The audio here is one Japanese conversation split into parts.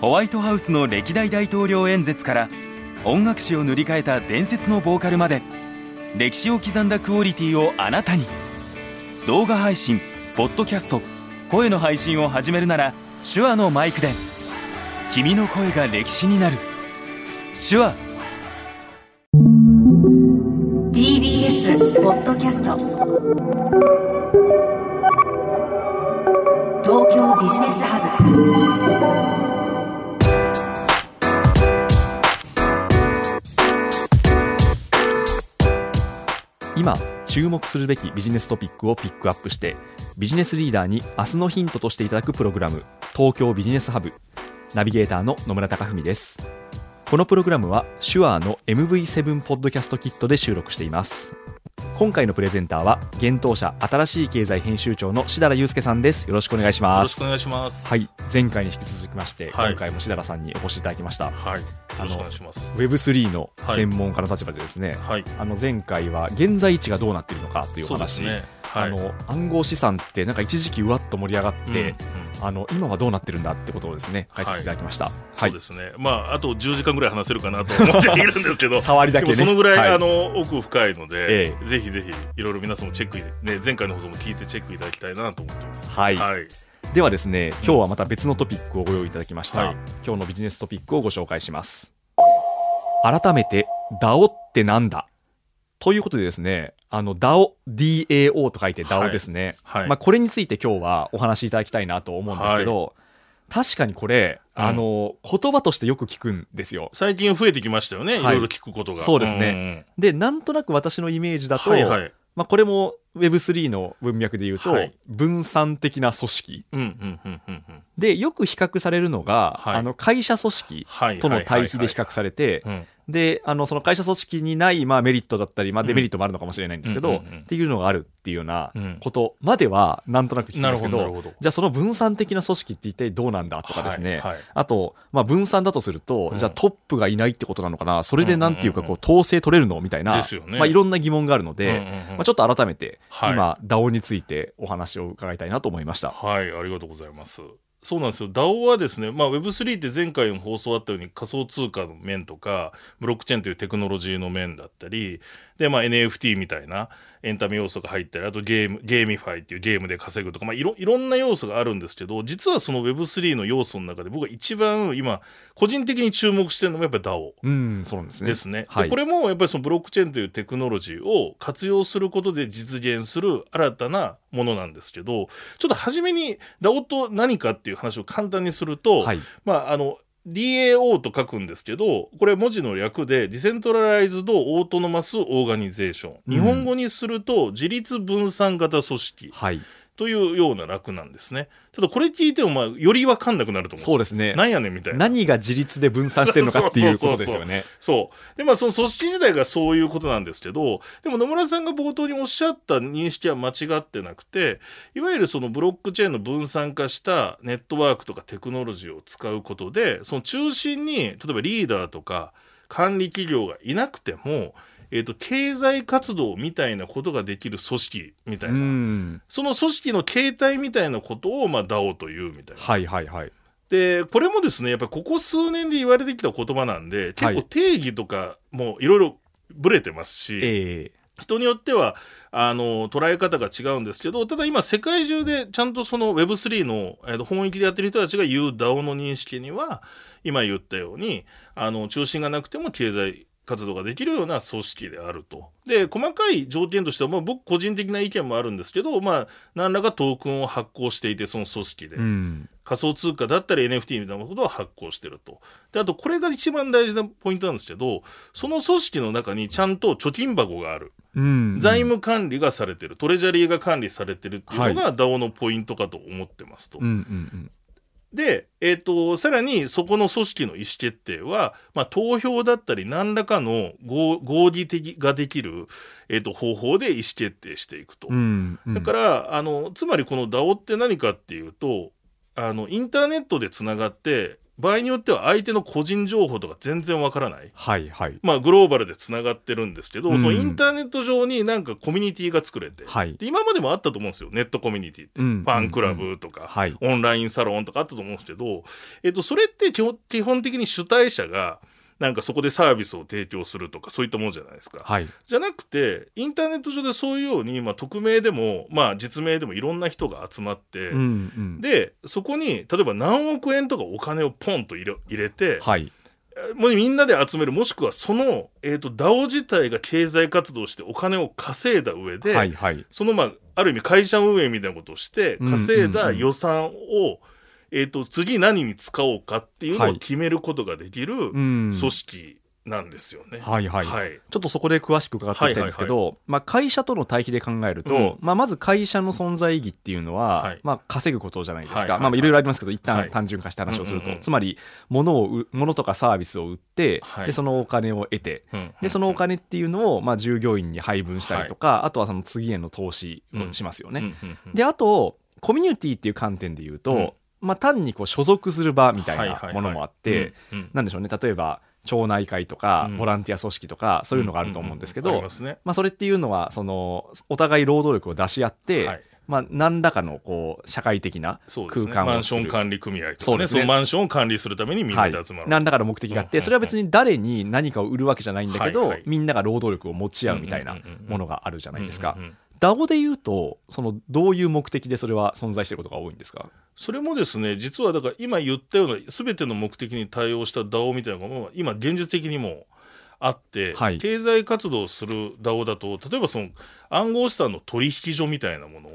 ホワイトハウスの歴代大統領演説から音楽史を塗り替えた伝説のボーカルまで歴史を刻んだクオリティをあなたに。動画配信ポッドキャスト声の配信を始めるなら手話のマイクで君の声が歴史になる。手話。TBS ポッドキャスト。東京ビジネスハブ。今注目するべきビジネストピックをピックアップしてビジネスリーダーに明日のヒントとしていただくプログラム東京ビジネスハブナビゲーターの野村貴文です。このプログラムは手話の MV7 ポッドキャストキットで収録しています。今回のプレゼンターは現当社新しい経済編集長の志田祐介さんですよろしくお願いしよろますしくお願いします。はい前回に引き続きまして、はい今回も志田さんにお越しいただきましたはい。よろしくお願いします。Web3 の専門家の立場でですね、はい。あの前回は現在地がどうなっているのかというおそうです話、ね。はい。あの暗号資産ってなんか一時期うわっと盛り上がって、うんうんあの今はどうなってるんだってことをですね解説いただきました。そうですね。まあ、あと10時間ぐらい話せるかなと思っているんですけど。触りだけねでもそのぐらい、はいあの奥深いので、えぜひぜひいろいろ皆さんもチェックね前回の放送も聞いてチェックいただきたいなと思ってます。はいはい。ではですね今日はまた別のトピックをご用意いただきました、はい今日のビジネストピックをご紹介します改めて DAO ってなんだ？ということでですねあの DAO DAO と書いて DAO ですね、はいまあ、これについて今日はお話しいただきたいなと思うんですけど、確かにこれ、うんあの言葉としてよく聞くんですよ最近増えてきましたよね。いはいろいろ聞くことが。そうですねでなんとなく私のイメージだと、うんうん。はいはい。まあ、これも Web3 の文脈で言うと、はい分散的な組織うんうんうんうんうん。でよく比較されるのが、はいあの会社組織はい。との対比で比較されてうん。であのその会社組織にない、まあ、メリットだったり、まあ、デメリットもあるのかもしれないんですけど、っていうのがあるっていうようなうん。ことまではなんとなく聞くんですけど,、じゃあその分散的な組織って一体どうなんだとかですね、あと、まあ、分散だとすると、うん。じゃあトップがいないってことなのかな。それでなんていうかこう統制取れるのみたいな、まあ、いろんな疑問があるので、まあ、ちょっと改めて、はい。今 DAO についてお話を伺いたいなと思いました。はい、ありがとうございます。そうなんですよ。DAO はですね、まあ Web3 って前回の放送あったように仮想通貨の面とか、ブロックチェーンというテクノロジーの面だったり、で、まあ NFT みたいなエンタメ要素が入ったり、あとゲーム、 GameFi っていうゲームで稼ぐとか、まあいろいろんな要素があるんですけど、実はその Web3 の要素の中で僕が一番今、個人的に注目してるのもやっぱり DAO。うん、そうなんですね。ですね。はいでこれもやっぱりそのブロックチェーンというテクノロジーを活用することで実現する新たなものなんですけど、ちょっと初めに DAO と何かっていう話を簡単にすると、はい。まああの DAO と書くんですけど、これ文字の略で、 Decentralized Autonomous Organization。うん日本語にすると、自立分散型組織はい。というような略なんですね。ただこれ聞いても、まあ、よりわかんなくなると思うんですよ。そうですね。なんやねんみたいな。何が自立で分散してるのかっていうことですよね。そう。で、まあ、その組織自体がそういうことなんですけど、でも野村さんが冒頭におっしゃった認識は間違ってなくて、いわゆるそのブロックチェーンの分散化したネットワークとかテクノロジーを使うことで、その中心に、例えばリーダーとか管理企業がいなくても、えっ、と、経済活動みたいなことができる組織みたいうな、ん。その組織の形態みたいなことを、まあ、DAO というみたいな。はいはいはい。で、これもですね、やっぱりここ数年で言われてきた言葉なんで、結構定義とかもいろいろブレてますし、え人によっては、あの、捉え方が違うんですけど、ただ今世界中でちゃんとその Web3 の、えーと本域でやってる人たちが言う DAO の認識には、今言ったように、あの、中心がなくても経済活動ができるような組織であると。で、細かい条件としては、まあ僕個人的な意見もあるんですけど、まあ、何らかトークンを発行していて、その組織で。えうん。仮想通貨だったり NFT みたいなことを発行してると。で、あとこれが一番大事なポイントなんですけど、その組織の中にちゃんと貯金箱がある。うん。財務管理がされてる。トレジャリーが管理されてるっていうのが DAO のポイントかと思ってますと。うんうんうん。で、えっ、と、さらにそこの組織の意思決定は、まあ、投票だったり何らかの合合議的ができる、えっ、と、方法で意思決定していくと。うんうん。だから、あの、つまりこの DAO って何かっていうと、あの、インターネットでつながって、場合によっては相手の個人情報とか全然わからない。はいはい。まあ、グローバルでつながってるんですけど、うん。そのインターネット上になんかコミュニティが作れて、はい。で今までもあったと思うんですよ。ネットコミュニティって、うん。ファンクラブとか、はい。オンラインサロンとかあったと思うんですけど、えっと、それって基本的に主体者がなんかそこでサービスを提供するとかそういったものじゃないですか。はい。じゃなくてインターネット上でそういうように、まあ、匿名でも、まあ、実名でもいろんな人が集まって、うんうん。でそこに例えば何億円とかお金をポンと入れ入れて、はい。もうみんなで集めるもしくはその、えー、と DAO 自体が経済活動してお金を稼いだ上で、はいはい。そのまあある意味会社運営みたいなことをしてうん。稼いだ予算を、えー、と次何に使おうかっていうのはい。を決めることができるうん。組織なんですよね。はいはい。はい。ちょっとそこで詳しく伺っていきたいんですけど、まあ、会社との対比で考えると、うん。まあ、まず会社の存在意義っていうのは、はい。まあ、稼ぐことじゃないですか、はいはいはい。まあ、いろいろありますけど一はい。旦単純化して話をすると、うんうんうん。つまり物を売物とかサービスを売って、はい。でそのお金を得てうん。でそのお金っていうのを、まあ、従業員に配分したりとか、あとはその次への投資をしますよね。であとコミュニティっていう観点で言うと、うんまあ、単にこう所属する場みたいはいはいはい。なものもあって、なんでしょうね。例えば町内会とか、うん。ボランティア組織とかそういうのがあると思うんですけど、まあ、それっていうのはそのお互い労働力を出し合って、はい。まあ、何らかのこう社会的な空間を作る。マンション管理組合とかねね。そのマンションを管理するためにみんなはい。で集まる、何らかの目的があってうんそれは別に誰に何かを売るわけじゃないんだけど、はいはい。みんなが労働力を持ち合うみたいなものがあるじゃないですか DAO で言うとそのどういう目的でそれは存在していることが多いんですか？それもですね実はだから今言ったような全ての目的に対応した DAO みたいなものは今現実的にもあって、はい。経済活動をする DAO だと例えばその暗号資産の取引所みたいなものを、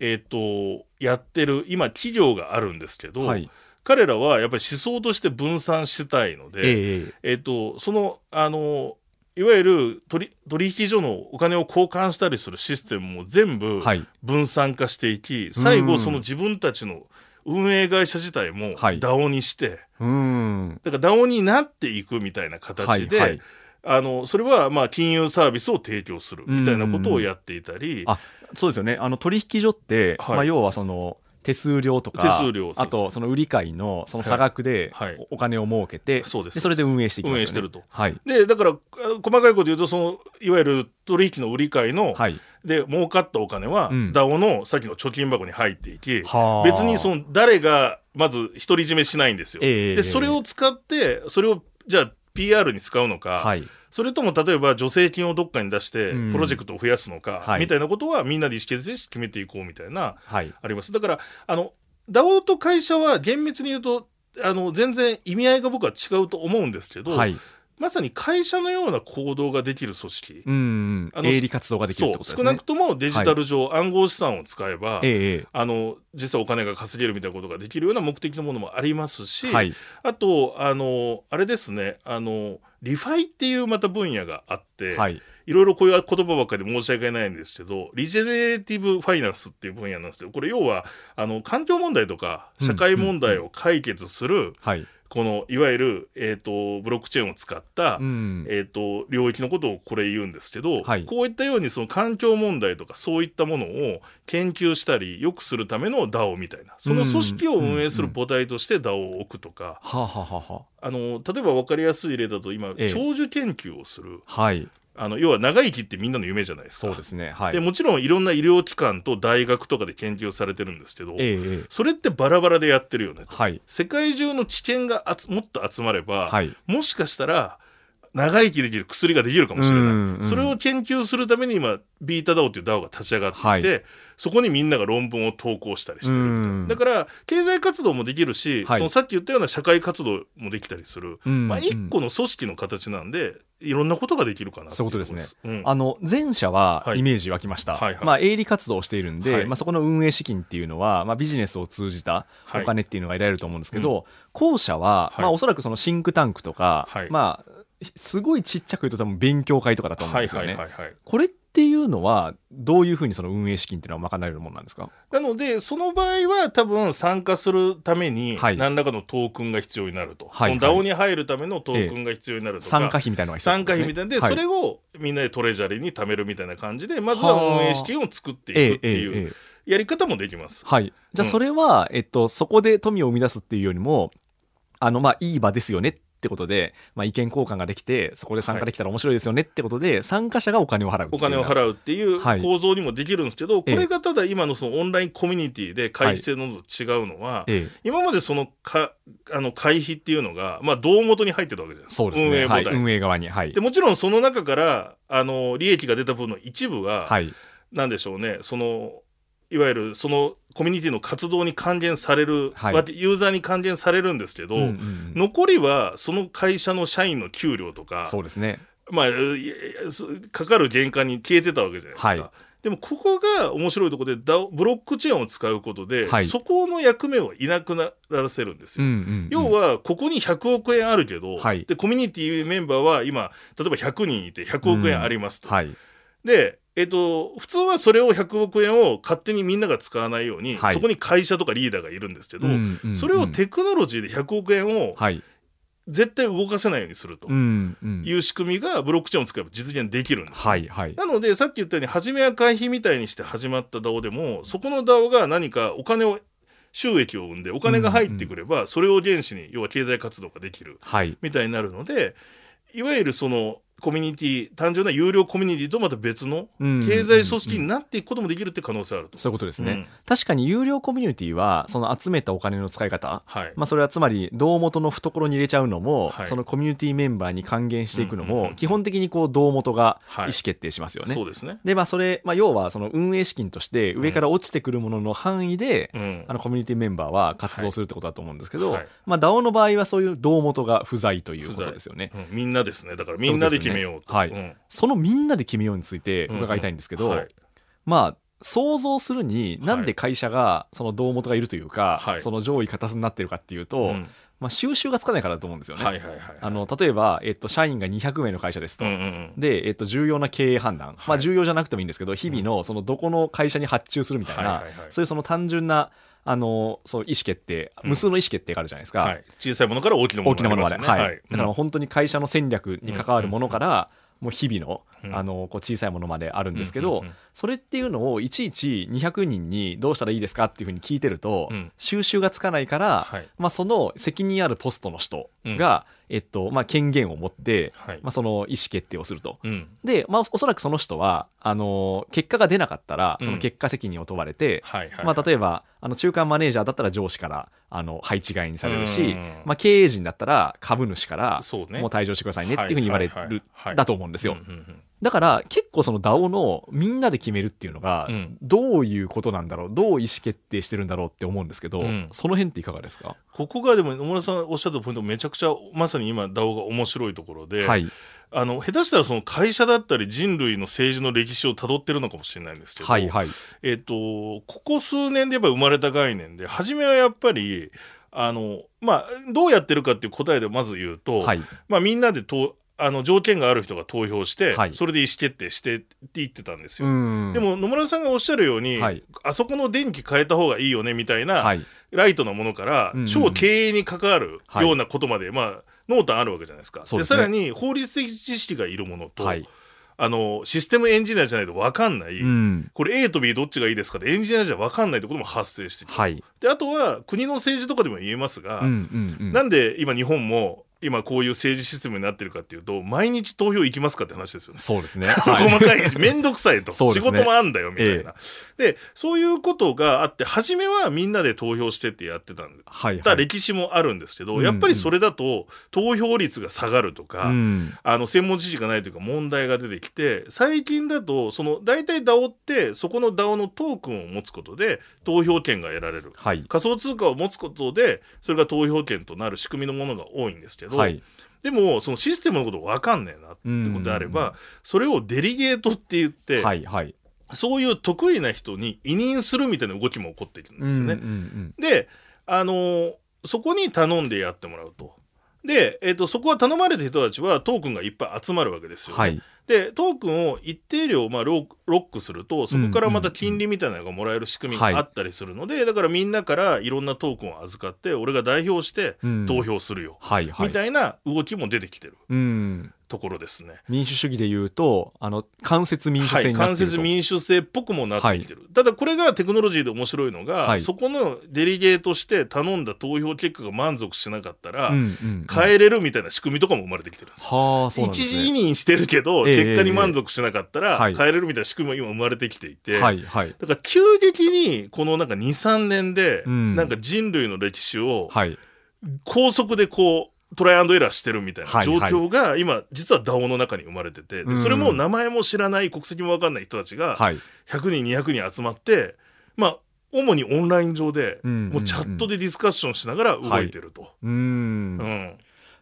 えー、とやってる今企業があるんですけど、はい。彼らはやっぱり思想として分散したいので、えええっと、その、あの、いわゆる取取引所のお金を交換したりするシステムも全部はい。分散化していき、最うん後その自分たちの運営会社自体もはい。DAO にして、うーん。だから DAO になっていくみたいな形で、はいはい。あのそれはまあ金融サービスを提供するみたいなことをやっていたり、あそうですよね。あの取引所って、はい。まあ、要はその手数料とか手数料あとその売り買いのその差額でおお金を儲けて、そうです。それで運営していきますよね。運営してると。はい。でだから細かいこと言うとそのいわゆる取引の売り買いの、はい。で儲かったお金は、うん。DAO のさっきの貯金箱に入っていき、はあ。別にその誰がまず独り占めしないんですよ。ええでそれを使ってそれをじゃあ PR に使うのか、はいそれとも例えば助成金をどっかに出してうん。プロジェクトを増やすのか、はい。みたいなことはみんなで意思決定して決めていこうみたいなはい。あります。だからあの DAO と会社は厳密に言うとあの全然意味合いが僕は違うと思うんですけど、はいまさに会社のような行動ができる組織、うんうんあの営利活動ができるってことですね。少なくともデジタル上、暗号資産を使えば、えええあの実際お金が稼げるみたいなことができるような目的のものもありますし、えはい。あとあのあれですね。あの ReFi っていうまた分野があって、はい。いろいろこういう言葉ばっかりで申し訳ないんですけど Regenerative Finance っていう分野なんですけどこれ要はあの環境問題とか社会問題を解決する、はいこのいわゆる、えー、とブロックチェーンを使った、うん。えー、と領域のことをこれ言うんですけど、はい。こういったようにその環境問題とかそういったものを研究したり良くするための DAO みたいなその組織を運営する母体として DAO を置くとか、はあ、の例えば分かりやすい例だと今、ええ。長寿研究をする。あ、はいあの要は長生きってみんなの夢じゃないですか。そうですね。はい。でもちろんいろんな医療機関と大学とかで研究されてるんですけど、えそれってバラバラでやってるよねと。はい。世界中の知見がもっと集まれば、はい。もしかしたら長生きできる薬ができるかもしれない、それを研究するために今ビータダオっていう DAO が立ち上がっていて、はい。そこにみんなが論文を投稿したりしてるみたいな。うんだから経済活動もできるし、はいそのさっき言ったような社会活動もできたりする、うん。まあ、一個の組織の形なんでいろんなことができるかなそういうことですね。うん。あの前者ははい。イメージ湧きました、はいはい。まあ、営利活動をしているんで、はい。まあ、そこの運営資金っていうのは、まあ、ビジネスを通じたはい。お金っていうのが得られると思うんですけど、後者は、はい。まあ、おそらくそのシンクタンクとか、はい。まあ、すごいちっちゃく言うと多分勉強会とかだと思うんですよね。はいはいはいはい。これっていうのはどういうふうにその運営資金っていうのは賄えるものなんですか？なのでその場合は多分参加するためにはい。何らかのトークンが必要になると、はいその DAO に入るためのトークンが必要になるとか、参加費みたいなのが必要参加費みたいな。で、はい。それをみんなでトレジャリーに貯めるみたいな感じでまずは運営資金を作っていくっていうええええええ。やり方もできます。はい。じゃあうん。それは、えっと、そこで富を生み出すっていうよりも、あのまあいい場ですよねってことで、まあ、意見交換ができてそこで参加できたら面白いですよねってことで、参加者がお金を払うお金を払うっていうはい。構造にもできるんですけど、ええ。これがただ今のそのオンラインコミュニティで会費制ののと違うのは、ええ。今までそのかあの会費っていうのが、まあ、胴元に入ってたわけじゃないですか。ね。運営運営側に。はい。でもちろんその中からあの利益が出た分の一部は、はい。なんでしょうね。そのいわゆるそのコミュニティの活動に還元される、はい。わユーザーに還元されるんですけど、うんうんうん。残りはその会社の社員の給料とかそうですね。まあ、かかる原価に消えてたわけじゃないですか。はい。でもここが面白いところでブロックチェーンを使うことで、はい。そこの役目をいなくならせるんですよ。うんうんうん。要はここに100億円あるけど、はい。でコミュニティメンバーは今例えば100人いて100億円ありますと。はい。で、えっと、普通はそれを100億円を勝手にみんなが使わないように、はい。そこに会社とかリーダーがいるんですけど、うんうんうん。それをテクノロジーで100億円をはい。絶対動かせないようにするという仕組みがブロックチェーンを使えば実現できるんです。はいはい。なので、さっき言ったように、初めは会費みたいにして始まった DAO でも、そこの DAO が何かお金を、収益を生んで、お金が入ってくれば、それを原資に、要は経済活動ができるはい。みたいになるので、いわゆるその、コミュニティ、単純な有料コミュニティとまた別のうん経済組織になっていくこともできるって可能性あると。そういうことですね、うん確かに有料コミュニティはその集めたお金の使い方はい。まあ、それはつまり胴元の懐に入れちゃうのも、はいそのコミュニティメンバーに還元していくのも基本的にこう胴元が意はい思決定しますよね。そうですね。でまあそれ、まあ、要はその運営資金として上から落ちてくるものの範囲で、うんあのコミュニティメンバーは活動するってことだと思うんですけど、はいまあ、DAO の場合はそういう胴元が不在ということですよね。うんみんなですね。だからみんなで決めようと。そうん。そのみんなで決めようについて伺いたいんですけど、はい。まあ想像するになんで会社がその胴元がいるというか、はい。その上位片になってるかっていうと、うん。まあ、収集がつかないからだと思うんですよね。はいはいはい。あの例えば、えっと、社員が200名の会社ですと。うんうんうん。で、えっと、重要な経営判断、まあ、はい重要じゃなくてもいいんですけど、日々のそのどこの会社に発注するみたいな、はいはいはい。そういうその単純なあのそう意思決定、うん。無数の意思決定があるじゃないですか、はい、小さいものから大きなもの大きなものまで、ありますよね。はい。だから本当に会社の戦略に関わるものから、もう日々の,、うん。あのこう小さいものまであるんですけど、うんうんうん。それっていうのをいちいち200人にどうしたらいいですかっていうふうに聞いてると、うん。収集がつかないから、はい。まあ、その責任あるポストの人が、えっとまあ、権限を持って、はい。まあ、その意思決定をすると。うん。で、まあ、おそらくその人はあの結果が出なかったらうん。その結果責任を問われて、はいはい。まあ、例えばあの中間マネージャーだったら上司からあの配置換えにされるし、うん。まあ、経営陣だったら株主からそうね。もう退場してくださいねっていうふうに言われるはいだと思うんですよ。だから結構その DAO のみんなで決めるっていうのがうん。どういうことなんだろうどう意思決定してるんだろうって思うんですけど、うん。その辺っていかがですか、ここがでも野村さんおっしゃったポイントめちゃくちゃまさに今 DAO が面白いところで、はいあの下手したらその会社だったり人類の政治の歴史をたどってるのかもしれないんですけど、はいはい。えっとここ数年でやっぱ生まれた概念で初めはやっぱりあのまあどうやってるかっていう答えでまず言うと、はい。まあ、みんなでとあの条件がある人が投票して、はい。それで意思決定してって言ってたんですよ。うん。でも野村さんがおっしゃるように、はい。あそこの電気変えた方がいいよねみたいな、はい。ライトなものから、超経営に関わるはいようなことまで、まあ濃淡あるわけじゃないですか。ですね。さらに法律的知識がいるものと、はい。あのシステムエンジニアじゃないと分かんない、うん。これ A と B どっちがいいですかでエンジニアじゃ分かんないってことも発生してきて、はい。であとは国の政治とかでも言えますが、うんうんうん。なんで今日本も今こういう政治システムになってるかっていうと毎日投票行きますかって話ですよね。そうですね。細かいし、めんどくさいと。ね。仕事もあんだよ、みたいな。で、そういうことがあって、初めはみんなで投票してってやってたんはいだ歴史もあるんですけど、うんやっぱりそれだと投票率が下がるとか、うん。あの専門知識がないというか問題が出てきて最近だとその大体 DAO ってそこの DAO のトークンを持つことで投票権が得られる。はい。仮想通貨を持つことでそれが投票権となる仕組みのものが多いんですけど、はいでもそのシステムのこと分かんねえなってことであれば、それをデリゲートって言って、はいはいそういう得意な人に委任するみたいな動きも起こっていくんですよね。で、あのーそこに頼んでやってもらうと。で、えっとそこは頼まれた人たちはトークンがいっぱい集まるわけですよ、ね。はいでトークンを一定量まあロロックするとそこからまた金利みたいなのがもらえる仕組みがあったりするので、だからみんなからいろんなトークンを預かって俺が代表してうん。投票するよ、はいはい。みたいな動きも出てきてる。うんところですね。民主主義で言うとあの間接民主はい、制になっていると、間接民主制っぽくもなってきてる、ただこれがテクノロジーで面白いのが、はい。そこのデリゲートして頼んだ投票結果が満足しなかったら、変えれるみたいな仕組みとかも生まれてきてるんですよ。はあそうなんです一時委ね任してるけど、ええ結果に満足しなかったら、はい変えれるみたいな仕組みも今生まれてきていて、はいはい。だから急激にこのなんか23年で、うん。なんか人類の歴史をはい。高速でこうトライアンドエラーしてるみたいなはい状況が今実は DAO の中に生まれてて、それも名前も知らない国籍も分かんない人たちがはい。100人200人集まってまあ主にオンライン上でうんもうチャットでディスカッションしながら動いてると。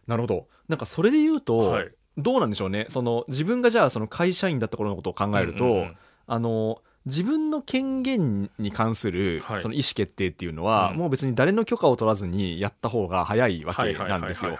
なるほど。なんかそれで言うと、はい。どうなんでしょうね。その自分がじゃあその会社員だった頃のことを考えると、あの自分の権限に関するはい。その意思決定っていうのは、うん。もう別に誰の許可を取らずにやった方が早いわけなんですよ。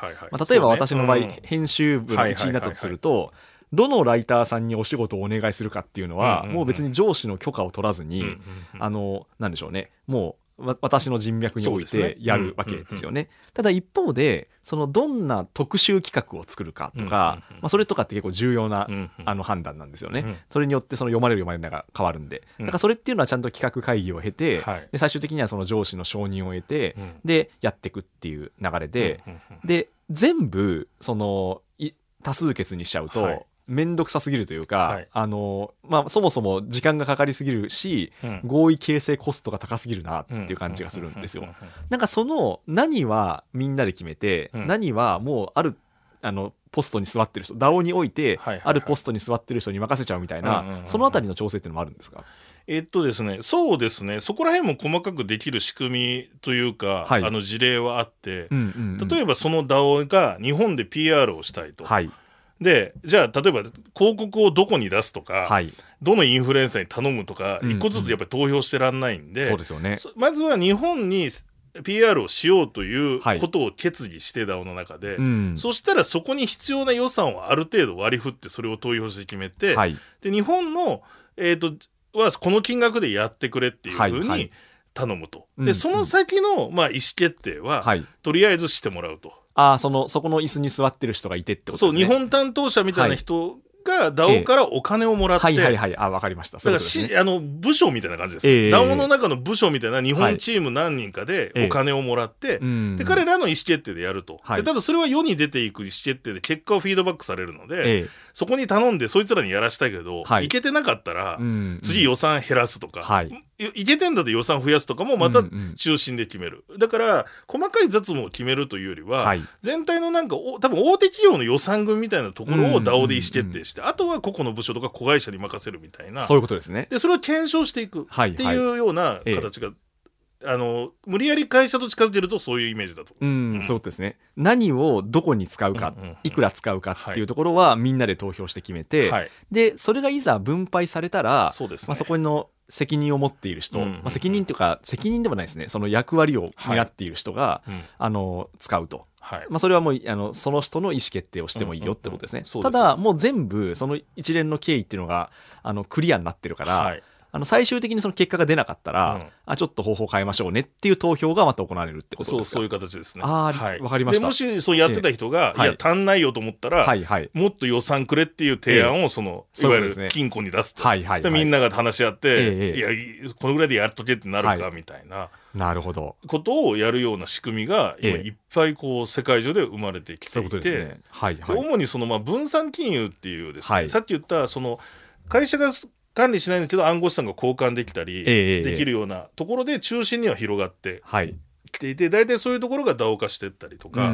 例えば私の場合、編集部の一員だったとすると、どのライターさんにお仕事をお願いするかっていうのは、もう別に上司の許可を取らずに、あのなんでしょうね。もうわ私の人脈においてやるわけですよね。ただ一方でそのどんな特集企画を作るかとか、うんうんうんまあ、それとかって結構重要な、うんうんあの判断なんですよね、うんそれによってその読まれる読まれないが変わるんで、うん。だからそれっていうのはちゃんと企画会議を経て、はい。で最終的にはその上司の承認を得て、うん。でやっていくっていう流れで、うんうんうん。で全部そのい多数決にしちゃうと、はい面倒くさすぎるというか、はい。あのまあ、そもそも時間がかかりすぎるし、うん。合意形成コストが高すぎるなっていう感じがするんですよ。なんかその何はみんなで決めて、うん。何はもうあるあのポストに座ってる人 DAO において、はいはいはい。あるポストに座ってる人に任せちゃうみたいな、そのあたりの調整っていうのもあるんですか、えっとですね、そうですね、そこら辺も細かくできる仕組みというか、はい。あの事例はあって、うんうんうん。例えばその DAO が日本で PR をしたいと。はいで、じゃあ例えば広告をどこに出すとか、はい、どのインフルエンサーに頼むとか、うん一個ずつやっぱり投票してらんないんで、そうですよね。そまずは日本に PR をしようというはい。ことを決議して DAO の中で、うん。そしたらそこに必要な予算をある程度割り振ってそれを投票して決めて、はい。で日本の、えー、とはこの金額でやってくれっていうふうはいはにい頼むと、うんでその先の、まあ、意思決定は、はい、とりあえずしてもらうと、ああそのそこの椅子に座ってる人がいてってことですね。そう日本担当者みたいな人が DAO からお金をもらって、はいはいはい。あわかりました。だからし、あの部署みたいな感じです、ええ DAO の中の部署みたいな日はい。本チーム何人かでええお金をもらって、うん。で彼らの意思決定でやると、はい。でただそれは世に出ていく意思決定で結果をフィードバックされるので、ええそこに頼んでそいつらにやらしたいけど、はい。い、けてなかったら、うん。次予算減らすとか、はい。いいけてんだと予算増やすとかもまたうんうん中心で決める、だから細かい雑務を決めるというよりは、はい。全体のなんかお多分大手企業の予算群みたいなところをうんうんうん DAO で意思決定して、あとは個々の部署とか子会社に任せるみたいな。そういうことですね。でそれを検証していくはいっていうようなええ。形が、あの無理やり会社と近づけるとそういうイメージだとう。ん、そうですね。何をどこに使うか、いくら使うかっていうところはみんなで投票して決めて、はい、でそれがいざ分配されたらそうですね。まあ、そこの責任を持っている人、まあ、責任というか責任でもないですね。その役割を担っている人が、うんあの使うと。はい。まあ、それはもうあのその人の意思決定をしてもいいよってことですね。ただもう全部その一連の経緯っていうのがあのクリアになってるから、はいあの最終的にその結果が出なかったら、うん。あちょっと方法変えましょうねっていう投票がまた行われるってことですか？そうそういう形ですね。あーはい。わかりました。でもしそうやってた人が、ええ。い。や足んないよと思ったら、はいはい。もっと予算くれっていう提案をその、いわゆそういうことですね。る金庫に出すと。はいはいはい。でみんなが話し合って、ええええ。いやいいこのぐらいでやっとけってなるかはい。みたいな。なるほど。ことをやるような仕組みが今え。えいっぱいこう世界中で生まれてきていて、主にそのまあ分散金融っていうですね、はい。さっき言ったその会社が管理しないんだけど暗号資産が交換できたり、ええできるようなところで中心には広がってはいきていて大体そういうところが DAO 化していったりとか、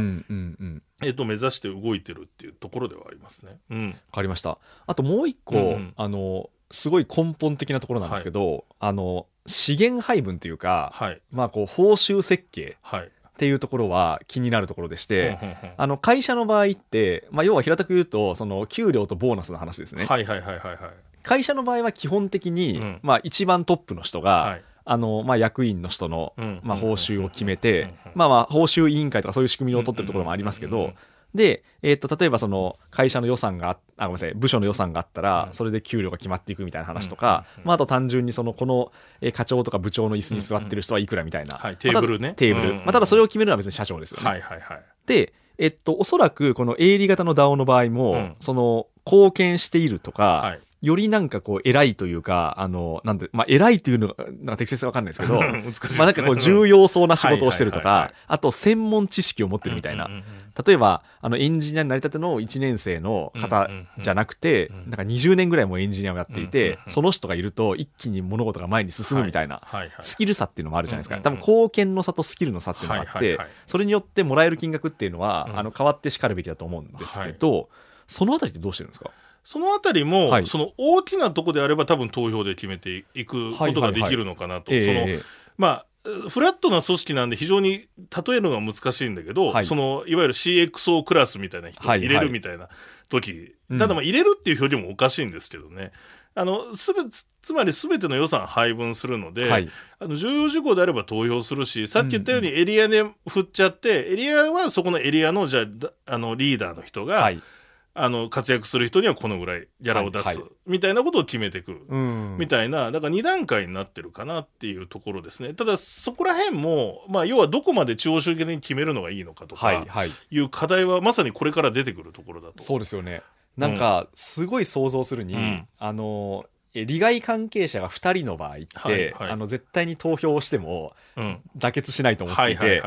えっと、目指して動いてるっていうところではありますね。うん、わかりました。あともう一個、うんうん。あのすごい根本的なところなんですけど、あの資源配分というか、はい。まあこう報酬設計はい。っていうところは気になるところでして、うんうんうん。あの会社の場合って、まあ、要は平たく言うとその給料とボーナスの話ですね、はいはいはいはいはい。会社の場合は基本的に、うん。まあ、一番トップの人が、はい。あのまあ、役員の人の、うん。まあ、報酬を決めうん。てまあまあ、報酬委員会とかそういう仕組みを取ってるところもありますけど、で、えー、と例えばその会社の予算がああごめんなさい部署の予算があったら、うんそれで給料が決まっていくみたいな話とか、まあ、あと単純にそのこのえー課長とか部長の椅子に座ってる人はいくらみたいな、テーブルね。テーブル、まあ、ただそれを決めるのは別に社長ですよね。はいはいはい。で、えっと、おそらくこの営利型の DAO の場合も、うん。その、貢献しているとか、はい。よりなんかこう、偉いというか、あの、なんで、まあ、偉いというのが、なんか適切かわかんないですけど、ね。まあなんかこう、重要そうな仕事をしてるとはいはいはいはい。か、あと、専門知識を持ってるみたいな。うん。うんうん。例えば、あの、エンジニアになりたての1年生の方じゃなくて、うんなんか20年ぐらいもエンジニアをやっていうんうんてうん、その人がいると一気に物事が前に進むみたいな、はいはいスキル差っていうのもあるじゃないですか。多分、貢献の差とスキルの差っていうのがあってはいはいはい、それによってもらえる金額っていうのは、うん。あの、変わってしかるべきだと思うんですけど、そのあたりってどうしてるんですか？そのあたりも、はい。その大きなとこであれば多分投票で決めていくことができるのかなと。まあフラットな組織なんで非常に例えるのが難しいんだけど、はい。そのいわゆる CXO クラスみたいな人を入れはい。はいるみたいな時、うん。ただまあ入れるっていう表現もおかしいんですけどね。あのすべつつまり全ての予算配分するので、はい。あの重要事項であれば投票するしさっき言ったようにエリアで振っちゃって、エリアはそこのエリアのじゃあのリーダーの人が、はい。あの活躍する人にはこのぐらいギャラを出す、はいはいみたいなことを決めていく。うん。みたいな、だから2段階になってるかなっていうところですね。ただ、そこら辺も、まあ、要はどこまで中央集権的に決めるのがいいのかとはい。かはい。いう課題は、まさにこれから出てくるところだと。そうですよね。なんか、すごい想像するに、うんあの、え利害関係者が2人の場合って、はいはいあの絶対に投票をしてもうん。妥結しないと思ってはいて。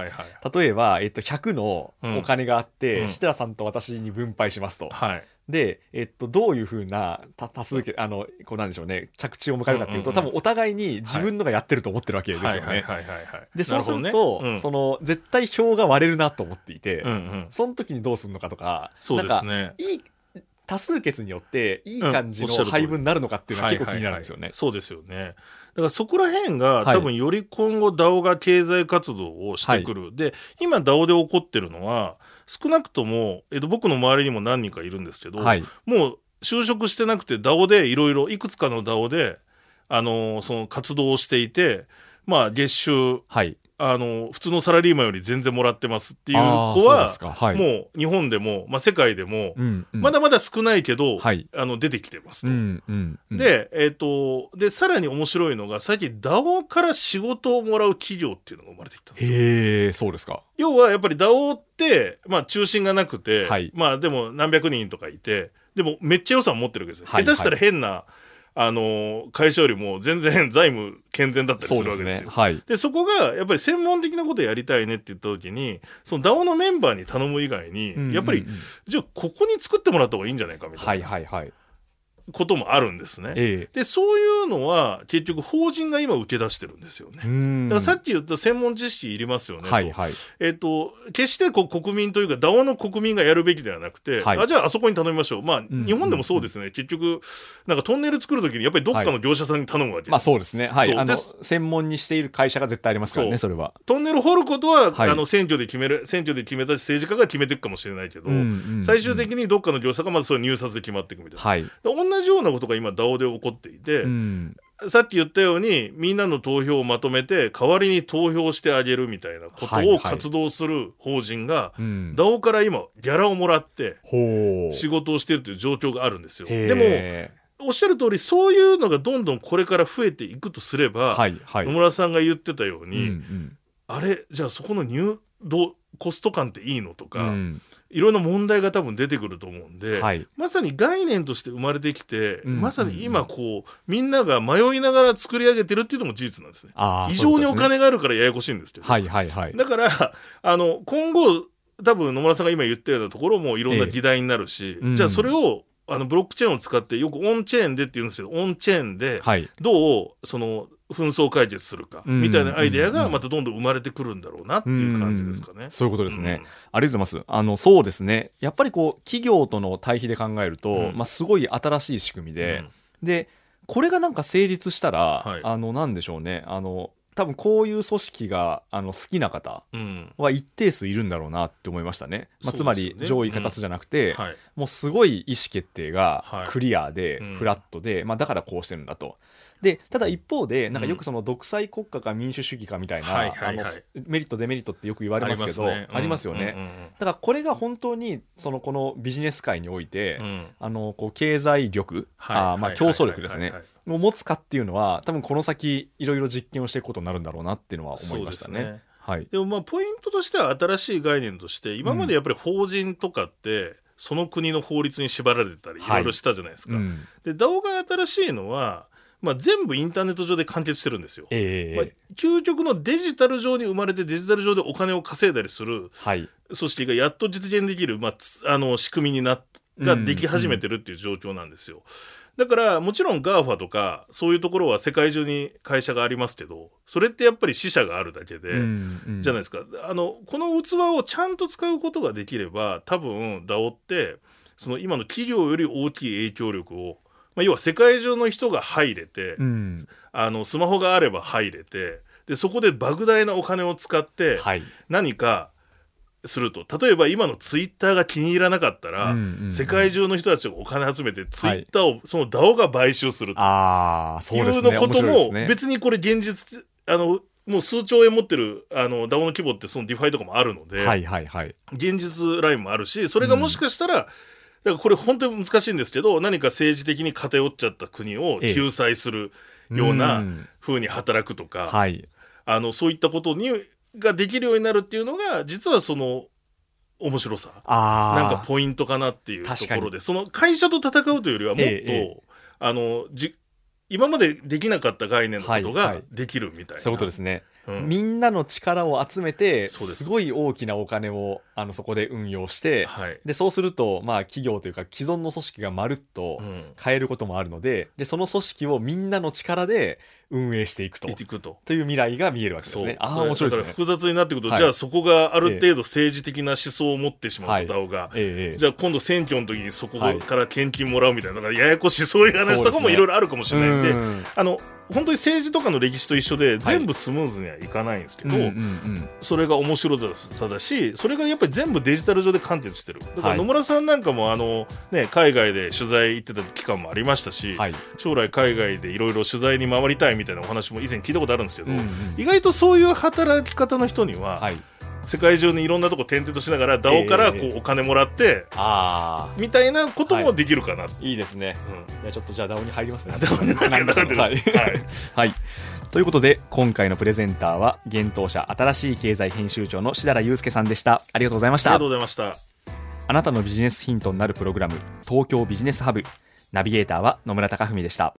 例えば、えっと、100のお金があって、うん設楽さんと私に分配しますと。はい。で、えっと、どういうふうな多多数決、あの、こうなんでしょうね、着地を迎えるかっていうと、うんうんうん多分お互いに自分のがやってると思ってるわけですよね。で、そうするなと、ねうんその、絶対票が割れるなと思っていて、うんうん。その時にどうするのかとか、そうですなんかね。いい、多数決によって、いい感じの配分になるのかっていうのは結構気になるんですよねはいはいはい。そうですよね。だからそこら辺が、はい多分より今後 DAO が経済活動をしてくる。で、今 DAO で起こってるのは、少なくとも、えっと、僕の周りにも何人かいるんですけど、はい。もう就職してなくて DAO でいろいろいくつかの DAO で、あのその活動をしていて、まあ月収、はい。あの普通のサラリーマンより全然もらってますっていう子は。はい。もう日本でも、まあ、世界でも、うん、うんまだまだ少ないけど、はいあの出てきてますと。うん、うん。うん、で、えっ、と、で、さらに面白いのが、最近 DAO から仕事をもらう企業っていうのが生まれてきたんですよ。へえ、そうですか。要はやっぱり DAO って、まあ中心がなくて、はいまあでも何百人とかいて、でもめっちゃ予算持ってるわけですよ。はい下手したら変な、あのー会社よりも全然財務健全だったりするわけですよ。。ねはい。でそこがやっぱり専門的なことやりたいねって言った時にその DAO のメンバーに頼む以外に、やっぱりじゃあここに作ってもらった方がいいんじゃないかみたはいいなはいはい。こともあるんですね。えでそういうのは結局法人が今受け出してるんですよね。え。うんだからさっき言った専門知識いりますよねと。はいはい。えっと、決してこう国民というか DAO の国民がやるべきではなくて、はいあじゃああそこに頼みましょう。まあ、ん日本でもそうですね、結局なんかトンネル作るときにやっぱりどっかの業者さんに頼むわけです。まあそうですね。はい。あの、専門にしている会社が絶対ありますからね、そそれは。トンネル掘ることは、はいあの選挙で決める選挙で決めた政治家が決めていくかもしれないけど、うんうんうん最終的にどっかの業者がまずそれ入札で決まっていくみたいな。はい。で同じようなことが今 DAO で起こっていて、うん。さっき言ったようにみんなの投票をまとめて代わりに投票してあげるみたいなことはいはいを活動する法人が、うん。DAO から今ギャラをもらって。仕事をしてるという状況があるんですよ。へでもえおっしゃる通りそういうのがどんどんこれから増えていくとすれば、はいはい。野村さんが言ってたよううんに、うんあれじゃあそこの入どうコスト感っていいのとか、うんいろんな問題が多分出てくると思うんで、はい。まさに概念として生まれてきて、うんまさに今こうみんなが迷いながら作り上げてるっていうのも事実なんですね。異常にお金があるからややこしいんですけど、はいはいはい。だから あの今後多分野村さんが今言ったようなところもいろんなええ議題になるし、うんじゃあそれをあのブロックチェーンを使ってよくオンチェーンでって言うんですけどオンチェーンではい。どうその紛争解決するかうん。みたいなアイデアうん。がまたどんどん生まれてくるんだろうなっていう感じですかね。そういうことですね。うん。ありがとうございます。あの、そうですね。やっぱりこう、企業との対比で考えると、うん。まあ、すごい新しい仕組みで、で、これがなんか成立したら、はい。あの、なんでしょうね。あの、多分こういう組織が、あの、好きな方うん。うんは一定数いるんだろうなって思いましたね。まあ、つまり上位形じゃなくて、はい。もうすごい意思決定がはい。クリアで、うん。フラットで、まあ、だからこうしてるんだと。でただ一方でなんかよくその独裁国家か民主主義かみたいな、はいはいはい。あのメリットデメリットってよく言われますけどありますよね、だからこれが本当にそのこのビジネス界において、あのこう経済力、はいあーまあはい競争力ですね。はいはい。はいを持つかっていうのは多分この先いろいろ実験をしていくことになるんだろうなっていうのは思いましたね。はい。でもまあポイントとしては新しい概念として今までやっぱり法人とかってその国の法律に縛られてたりいはい。ろいろしたじゃないですか。うん。で DAO が新しいのは、まあ、全部インターネット上で完結してるんですよ。まあええ、究極のデジタル上に生まれてデジタル上でお金を稼いだりするはい。組織がやっと実現できる、まあ、つあの仕組みになっができ始めてるっていう状況なんですよ。だからもちろん GAFA とかそういうところは世界中に会社がありますけどそれってやっぱり死者があるだけで、うんじゃないですかあのこの器をちゃんと使うことができれば多分 DAO ってその今の企業より大きい影響力を、まあ、要は世界中の人が入れて、うん。あのスマホがあれば入れてでそこで莫大なお金を使ってはい。何かすると例えば今のツイッターが気に入らなかったら、うんうんうん世界中の人たちがお金集めてツイッターを、その DAO が買収するとああ、そいううですね。のことも。別にこれ現実あのもう数兆円持ってるあの DAO の規模ってその DeFi とかもあるので、はいはいはい。現実ラインもあるしそれがもしかしたら、だからこれ本当に難しいんですけど何か政治的に偏っちゃった国をええ。救済するようなうん。風に働くとか、はい。あのそういったことにができるようになるっていうのが実はその面白さ。なんかポイントかなっていうところで。その会社と戦うというよりはもっと、ええ。えあのじ今までできなかった概念のことはいがはい。できるみたいな、そういうことですね。うん。みんなの力を集めて、そうです。すごい大きなお金をあのそこで運用して、はい、でそうすると、まあ、企業というか既存の組織がまるっとうん、変えることもあるのででその組織をみんなの力で運営していくと。いくと。という未来が見えるわけですね。ああ面白いですね。だから複雑になってくると、はい。じゃあそこがある程度政治的な思想を持ってしまうと、は DAO が。えええ。えじゃあ今度選挙の時にそこはいから献金もらうみたいな、ややこしいそういう話とかもい。ろいろあるかもしれないんで、うんあの本当に政治とかの歴史と一緒で全部スムーズにはいかないんですけど、うんうんうん。それが面白さだしそれがやっぱり全部デジタル上で完結してる。だからはい。野村さんなんかもあの、ね、海外で取材行ってた期間もありましたし、はい。将来海外でいろいろ取材に回りたいみたいなお話も以前聞いたことあるんですけど、うんうん意外とそういう働き方の人には、はい、世界中にいろんなとこ転々としながら DAO からこええうお金もらって、ああみたいなこともできるかな、いいですね。うんいやちょっとじゃあ DAO に入りますね。DAO に入ります はいはい。ということで、今回のプレゼンターは、現当社新しい経済編集長の志田祐介さんでした。ありがとうございましたありがとう。ございました。あなたのビジネスヒントになるプログラム、東京ビジネスハブ。ナビゲーターは野村貴文でした。